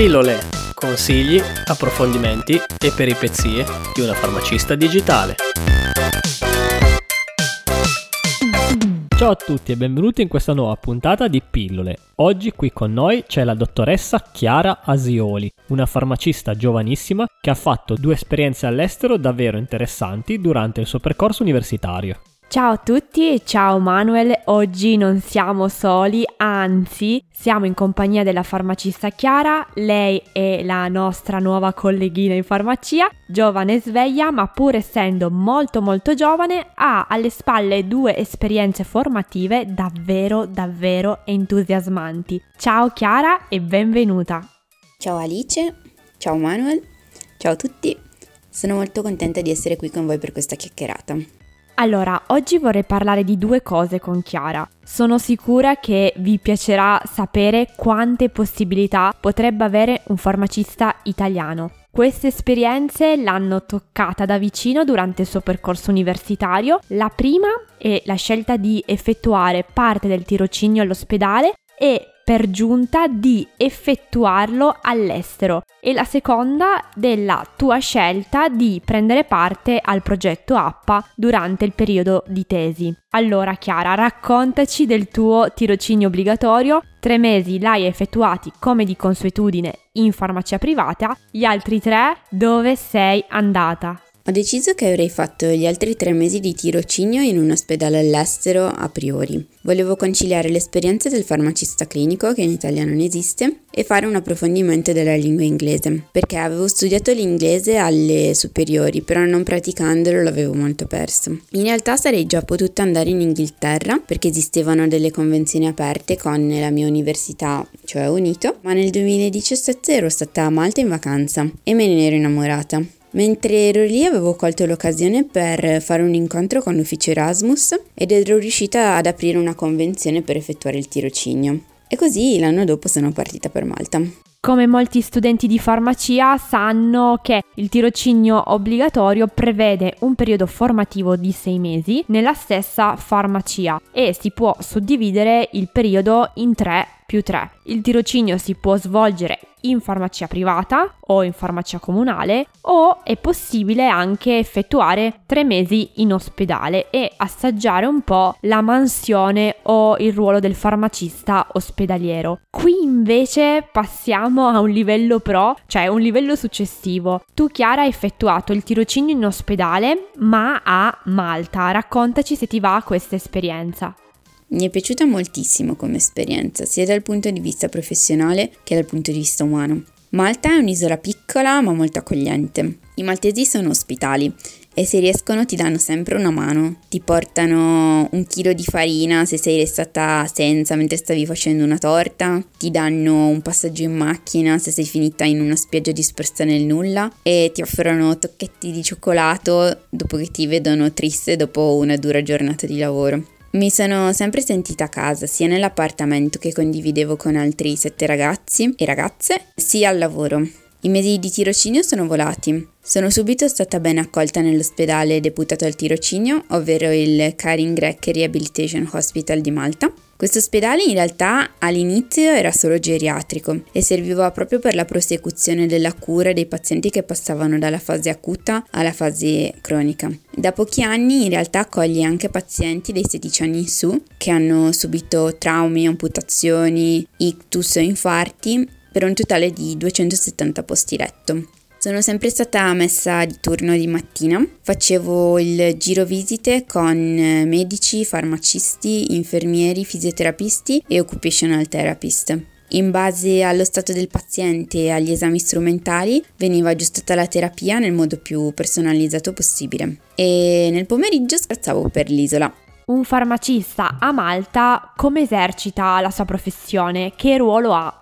Pillole, consigli, approfondimenti e peripezie di una farmacista digitale. Ciao a tutti e benvenuti in questa nuova puntata di Pillole. Oggi qui con noi c'è la dottoressa Chiara Asioli, una farmacista giovanissima che ha fatto due esperienze all'estero davvero interessanti durante il suo percorso universitario. Ciao a tutti e ciao Manuel, oggi non siamo soli, anzi siamo in compagnia della farmacista Chiara, lei è la nostra nuova colleghina in farmacia, giovane e sveglia ma pur essendo molto molto giovane ha alle spalle due esperienze formative davvero davvero entusiasmanti. Ciao Chiara e benvenuta! Ciao Alice, ciao Manuel, ciao a tutti, sono molto contenta di essere qui con voi per questa chiacchierata. Allora, oggi vorrei parlare di due cose con Chiara. Sono sicura che vi piacerà sapere quante possibilità potrebbe avere un farmacista italiano. Queste esperienze l'hanno toccata da vicino durante il suo percorso universitario. La prima è la scelta di effettuare parte del tirocinio all'ospedale e per giunta di effettuarlo all'estero e la seconda della tua scelta di prendere parte al progetto APPA durante il periodo di tesi. Allora Chiara, raccontaci del tuo tirocinio obbligatorio. Tre mesi l'hai effettuati come di consuetudine in farmacia privata, gli altri tre dove sei andata? Ho deciso che avrei fatto gli altri tre mesi di tirocinio in un ospedale all'estero a priori. Volevo conciliare l'esperienza del farmacista clinico, che in Italia non esiste, e fare un approfondimento della lingua inglese, perché avevo studiato l'inglese alle superiori, però non praticandolo l'avevo molto perso. In realtà sarei già potuta andare in Inghilterra, perché esistevano delle convenzioni aperte con la mia università, cioè Unito, ma nel 2017 ero stata a Malta in vacanza e me ne ero innamorata. Mentre ero lì avevo colto l'occasione per fare un incontro con l'ufficio Erasmus ed ero riuscita ad aprire una convenzione per effettuare il tirocinio. E così l'anno dopo sono partita per Malta. Come molti studenti di farmacia sanno che il tirocinio obbligatorio prevede un periodo formativo di sei mesi nella stessa farmacia e si può suddividere il periodo in tre più 3. Il tirocinio si può svolgere in farmacia privata o in farmacia comunale o è possibile anche effettuare tre mesi in ospedale e assaggiare un po' la mansione o il ruolo del farmacista ospedaliero. Qui invece passiamo a un livello pro, cioè un livello successivo. Tu Chiara hai effettuato il tirocinio in ospedale ma a Malta. Raccontaci se ti va questa esperienza. Mi è piaciuta moltissimo come esperienza, sia dal punto di vista professionale che dal punto di vista umano. Malta è un'isola piccola ma molto accogliente. I maltesi sono ospitali e se riescono ti danno sempre una mano. Ti portano un chilo di farina se sei restata senza mentre stavi facendo una torta, ti danno un passaggio in macchina se sei finita in una spiaggia dispersa nel nulla e ti offrono tocchetti di cioccolato dopo che ti vedono triste dopo una dura giornata di lavoro. Mi sono sempre sentita a casa sia nell'appartamento che condividevo con altri sette ragazzi e ragazze, sia al lavoro. I mesi di tirocinio sono volati. Sono subito stata ben accolta nell'ospedale deputato al tirocinio, ovvero il Karin Grek Rehabilitation Hospital di Malta, questo ospedale in realtà all'inizio era solo geriatrico e serviva proprio per la prosecuzione della cura dei pazienti che passavano dalla fase acuta alla fase cronica. Da pochi anni in realtà accoglie anche pazienti dei 16 anni in su che hanno subito traumi, amputazioni, ictus o infarti per un totale di 270 posti letto. Sono sempre stata messa di turno di mattina, facevo il giro visite con medici, farmacisti, infermieri, fisioterapisti e occupational therapist. In base allo stato del paziente e agli esami strumentali veniva aggiustata la terapia nel modo più personalizzato possibile. E nel pomeriggio scherzavo per l'isola. Un farmacista a Malta come esercita la sua professione? Che ruolo ha?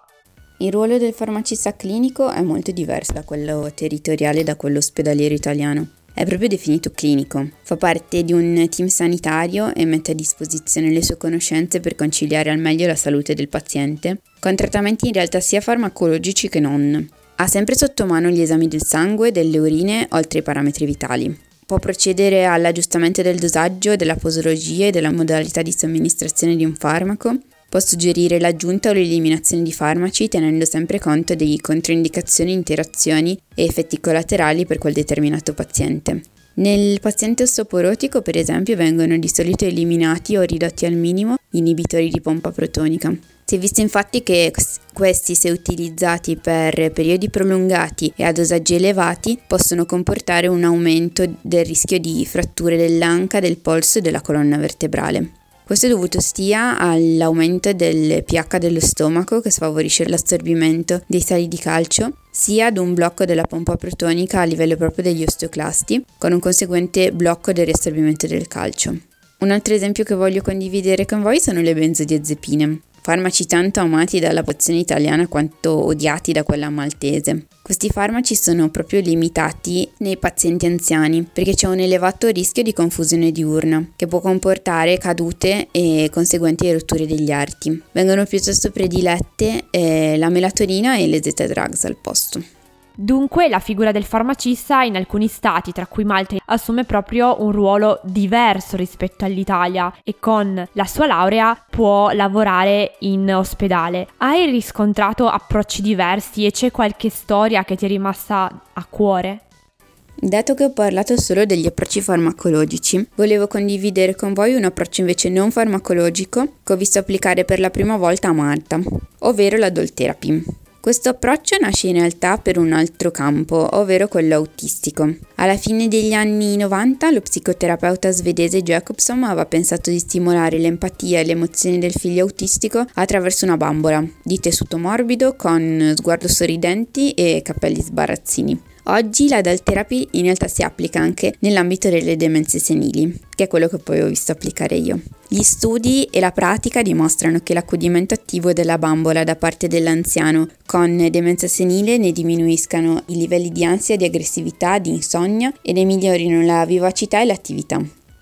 Il ruolo del farmacista clinico è molto diverso da quello territoriale e da quello ospedaliero italiano. È proprio definito clinico, fa parte di un team sanitario e mette a disposizione le sue conoscenze per conciliare al meglio la salute del paziente, con trattamenti in realtà sia farmacologici che non. Ha sempre sotto mano gli esami del sangue, delle urine, oltre ai parametri vitali. Può procedere all'aggiustamento del dosaggio, della posologia e della modalità di somministrazione di un farmaco, può suggerire l'aggiunta o l'eliminazione di farmaci tenendo sempre conto di controindicazioni, interazioni e effetti collaterali per quel determinato paziente. Nel paziente osteoporotico, per esempio, vengono di solito eliminati o ridotti al minimo gli inibitori di pompa protonica. Si è visto infatti che questi, se utilizzati per periodi prolungati e a dosaggi elevati, possono comportare un aumento del rischio di fratture dell'anca, del polso e della colonna vertebrale. Questo è dovuto sia all'aumento del pH dello stomaco che sfavorisce l'assorbimento dei sali di calcio, sia ad un blocco della pompa protonica a livello proprio degli osteoclasti, con un conseguente blocco del riassorbimento del calcio. Un altro esempio che voglio condividere con voi sono le benzodiazepine farmaci tanto amati dalla pozione italiana quanto odiati da quella maltese. Questi farmaci sono proprio limitati nei pazienti anziani perché c'è un elevato rischio di confusione diurna che può comportare cadute e conseguenti rotture degli arti. Vengono piuttosto predilette eh, la melatonina e le zeta drugs al posto. Dunque la figura del farmacista in alcuni stati, tra cui Malta, assume proprio un ruolo diverso rispetto all'Italia e con la sua laurea può lavorare in ospedale. Hai riscontrato approcci diversi e c'è qualche storia che ti è rimasta a cuore? Dato che ho parlato solo degli approcci farmacologici, volevo condividere con voi un approccio invece non farmacologico che ho visto applicare per la prima volta a Malta, ovvero la Doll Therapy. Questo approccio nasce in realtà per un altro campo, ovvero quello autistico. Alla fine degli anni 90 lo psicoterapeuta svedese Jacobson aveva pensato di stimolare l'empatia e le emozioni del figlio autistico attraverso una bambola di tessuto morbido con sguardo sorridenti e capelli sbarazzini. Oggi la DAL therapy in realtà si applica anche nell'ambito delle demenze senili, che è quello che poi ho visto applicare io. Gli studi e la pratica dimostrano che l'accudimento attivo della bambola da parte dell'anziano con demenza senile ne diminuiscano i livelli di ansia, di aggressività, di insonnia e ne migliorino la vivacità e l'attività.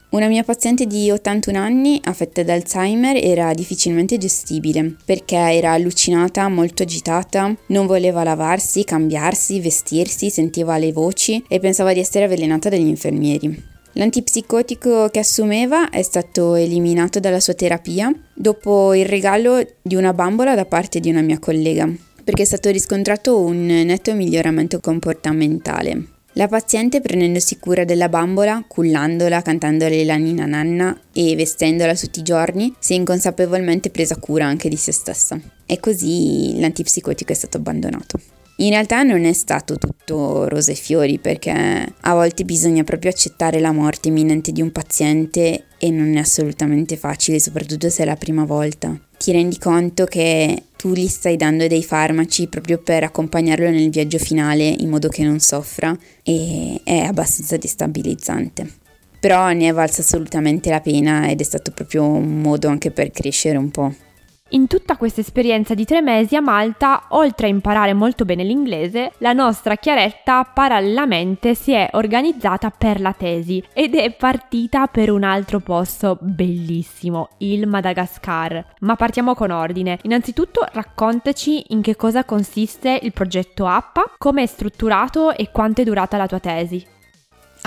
Una mia paziente di 81 anni, affetta da Alzheimer, era difficilmente gestibile perché era allucinata, molto agitata, non voleva lavarsi, cambiarsi, vestirsi, sentiva le voci e pensava di essere avvelenata dagli infermieri. L'antipsicotico che assumeva è stato eliminato dalla sua terapia dopo il regalo di una bambola da parte di una mia collega, perché è stato riscontrato un netto miglioramento comportamentale. La paziente prendendosi cura della bambola, cullandola, cantandole la nina nanna e vestendola tutti i giorni, si è inconsapevolmente presa cura anche di se stessa. E così l'antipsicotico è stato abbandonato. In realtà non è stato tutto rose e fiori perché a volte bisogna proprio accettare la morte imminente di un paziente e non è assolutamente facile, soprattutto se è la prima volta. Ti rendi conto che tu gli stai dando dei farmaci proprio per accompagnarlo nel viaggio finale in modo che non soffra e è abbastanza destabilizzante. Però ne è valsa assolutamente la pena ed è stato proprio un modo anche per crescere un po'. In tutta questa esperienza di tre mesi a Malta, oltre a imparare molto bene l'inglese, la nostra Chiaretta parallelamente si è organizzata per la tesi ed è partita per un altro posto bellissimo, il Madagascar. Ma partiamo con ordine. Innanzitutto raccontaci in che cosa consiste il progetto APPA, come è strutturato e quanto è durata la tua tesi.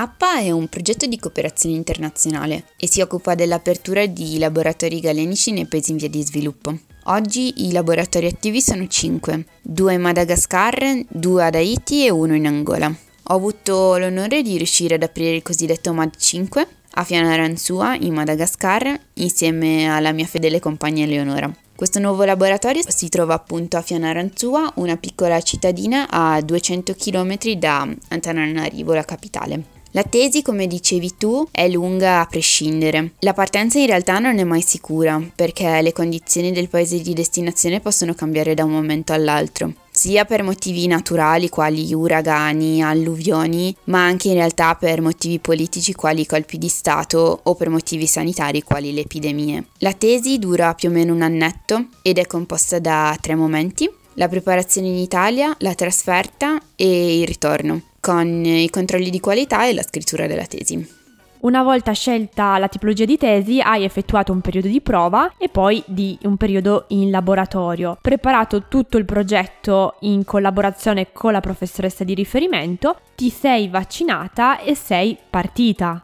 APPA è un progetto di cooperazione internazionale e si occupa dell'apertura di laboratori galenici nei paesi in via di sviluppo. Oggi i laboratori attivi sono 5, due in Madagascar, due ad Haiti e uno in Angola. Ho avuto l'onore di riuscire ad aprire il cosiddetto MAD 5 a Fianaranzua in Madagascar insieme alla mia fedele compagna Eleonora. Questo nuovo laboratorio si trova appunto a Fianaranzua, una piccola cittadina a 200 km da Antananarivo, la capitale. La tesi, come dicevi tu, è lunga a prescindere. La partenza in realtà non è mai sicura, perché le condizioni del paese di destinazione possono cambiare da un momento all'altro, sia per motivi naturali quali uragani, alluvioni, ma anche in realtà per motivi politici quali colpi di Stato o per motivi sanitari quali le epidemie. La tesi dura più o meno un annetto ed è composta da tre momenti, la preparazione in Italia, la trasferta e il ritorno con i controlli di qualità e la scrittura della tesi. Una volta scelta la tipologia di tesi, hai effettuato un periodo di prova e poi di un periodo in laboratorio. Preparato tutto il progetto in collaborazione con la professoressa di riferimento, ti sei vaccinata e sei partita.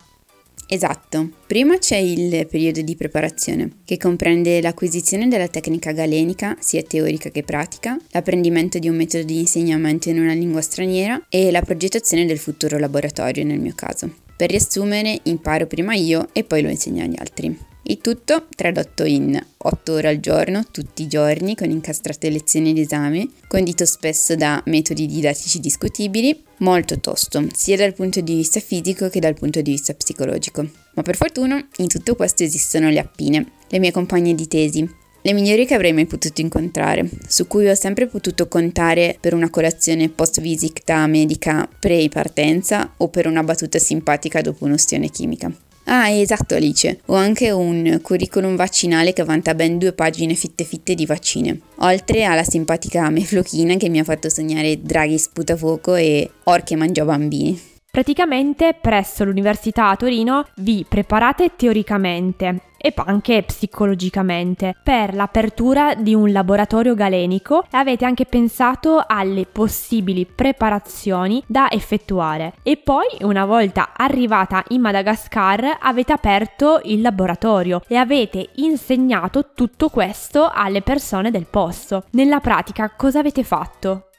Esatto, prima c'è il periodo di preparazione, che comprende l'acquisizione della tecnica galenica, sia teorica che pratica, l'apprendimento di un metodo di insegnamento in una lingua straniera e la progettazione del futuro laboratorio nel mio caso. Per riassumere, imparo prima io e poi lo insegno agli altri. Il tutto tradotto in 8 ore al giorno, tutti i giorni, con incastrate lezioni ed esami, condito spesso da metodi didattici discutibili, molto tosto, sia dal punto di vista fisico che dal punto di vista psicologico. Ma per fortuna in tutto questo esistono le appine, le mie compagne di tesi, le migliori che avrei mai potuto incontrare, su cui ho sempre potuto contare per una colazione post-visita medica pre-partenza o per una battuta simpatica dopo un'ostione chimica. Ah, esatto Alice, ho anche un curriculum vaccinale che vanta ben due pagine fitte fitte di vaccine, oltre alla simpatica meflochina che mi ha fatto sognare draghi sputafuoco e orche mangia bambini. Praticamente presso l'Università a Torino vi preparate teoricamente e anche psicologicamente per l'apertura di un laboratorio galenico e avete anche pensato alle possibili preparazioni da effettuare e poi una volta arrivata in Madagascar avete aperto il laboratorio e avete insegnato tutto questo alle persone del posto. Nella pratica cosa avete fatto?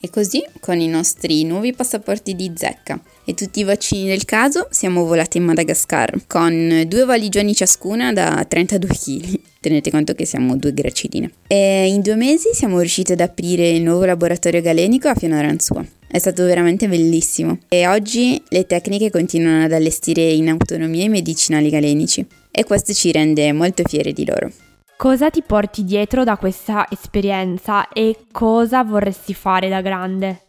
E così, con i nostri nuovi passaporti di zecca e tutti i vaccini del caso, siamo volati in Madagascar con due valigioni ciascuna da 32 kg. Tenete conto che siamo due gracidine. E in due mesi siamo riusciti ad aprire il nuovo laboratorio galenico a Fianoranzua. È stato veramente bellissimo. E oggi le tecniche continuano ad allestire in autonomia i medicinali galenici. E questo ci rende molto fieri di loro. Cosa ti porti dietro da questa esperienza e cosa vorresti fare da grande?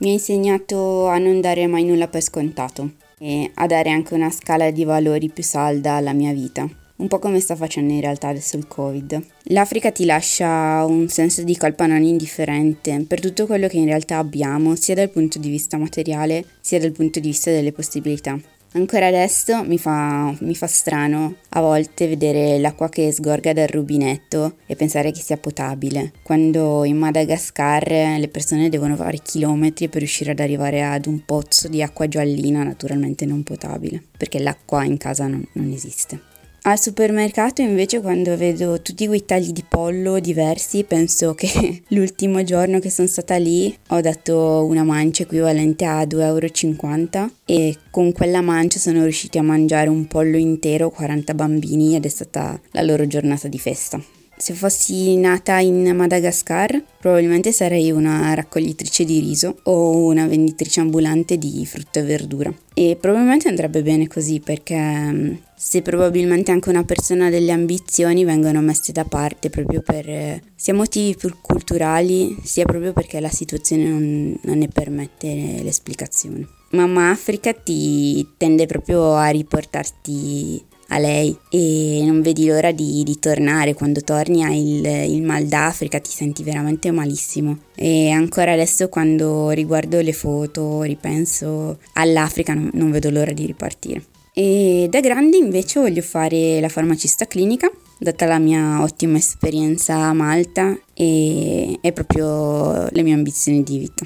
Mi ha insegnato a non dare mai nulla per scontato e a dare anche una scala di valori più salda alla mia vita. Un po' come sta facendo in realtà adesso il Covid. L'Africa ti lascia un senso di colpa non indifferente per tutto quello che in realtà abbiamo, sia dal punto di vista materiale, sia dal punto di vista delle possibilità. Ancora adesso mi fa, mi fa strano a volte vedere l'acqua che sgorga dal rubinetto e pensare che sia potabile, quando in Madagascar le persone devono fare chilometri per riuscire ad arrivare ad un pozzo di acqua giallina naturalmente non potabile, perché l'acqua in casa non, non esiste. Al supermercato invece quando vedo tutti quei tagli di pollo diversi penso che l'ultimo giorno che sono stata lì ho dato una mancia equivalente a 2,50 euro e con quella mancia sono riusciti a mangiare un pollo intero 40 bambini ed è stata la loro giornata di festa. Se fossi nata in Madagascar, probabilmente sarei una raccoglitrice di riso o una venditrice ambulante di frutta e verdura. E probabilmente andrebbe bene così perché mm, se probabilmente anche una persona ha delle ambizioni vengono messe da parte proprio per sia motivi culturali sia proprio perché la situazione non, non ne permette l'esplicazione. Mamma Africa ti tende proprio a riportarti a lei e non vedi l'ora di, di tornare. Quando torni hai il, il, mal d'Africa, ti senti veramente malissimo. E ancora adesso quando riguardo le foto, ripenso all'Africa, non, non vedo l'ora di ripartire. E da grande invece voglio fare la farmacista clinica, data la mia ottima esperienza a Malta e è proprio le mie ambizioni di vita.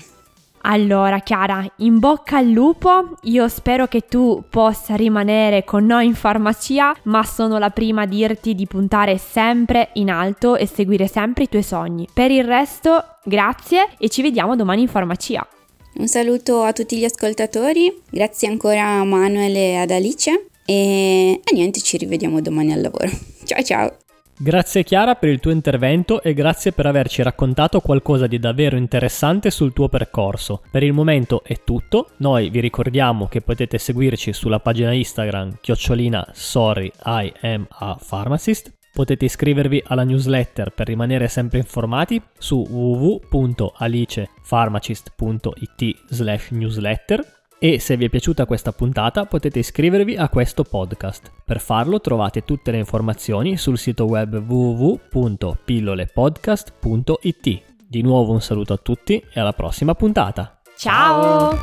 Allora, Chiara, in bocca al lupo. Io spero che tu possa rimanere con noi in farmacia, ma sono la prima a dirti di puntare sempre in alto e seguire sempre i tuoi sogni. Per il resto, grazie e ci vediamo domani in farmacia. Un saluto a tutti gli ascoltatori, grazie ancora a Manuel e ad Alice e, e niente, ci rivediamo domani al lavoro. Ciao ciao! Grazie Chiara per il tuo intervento e grazie per averci raccontato qualcosa di davvero interessante sul tuo percorso. Per il momento è tutto, noi vi ricordiamo che potete seguirci sulla pagina Instagram chiocciolina sorry I am a pharmacist Potete iscrivervi alla newsletter per rimanere sempre informati su www.alicepharmacist.it slash newsletter e se vi è piaciuta questa puntata potete iscrivervi a questo podcast. Per farlo trovate tutte le informazioni sul sito web www.pillolepodcast.it. Di nuovo un saluto a tutti e alla prossima puntata. Ciao!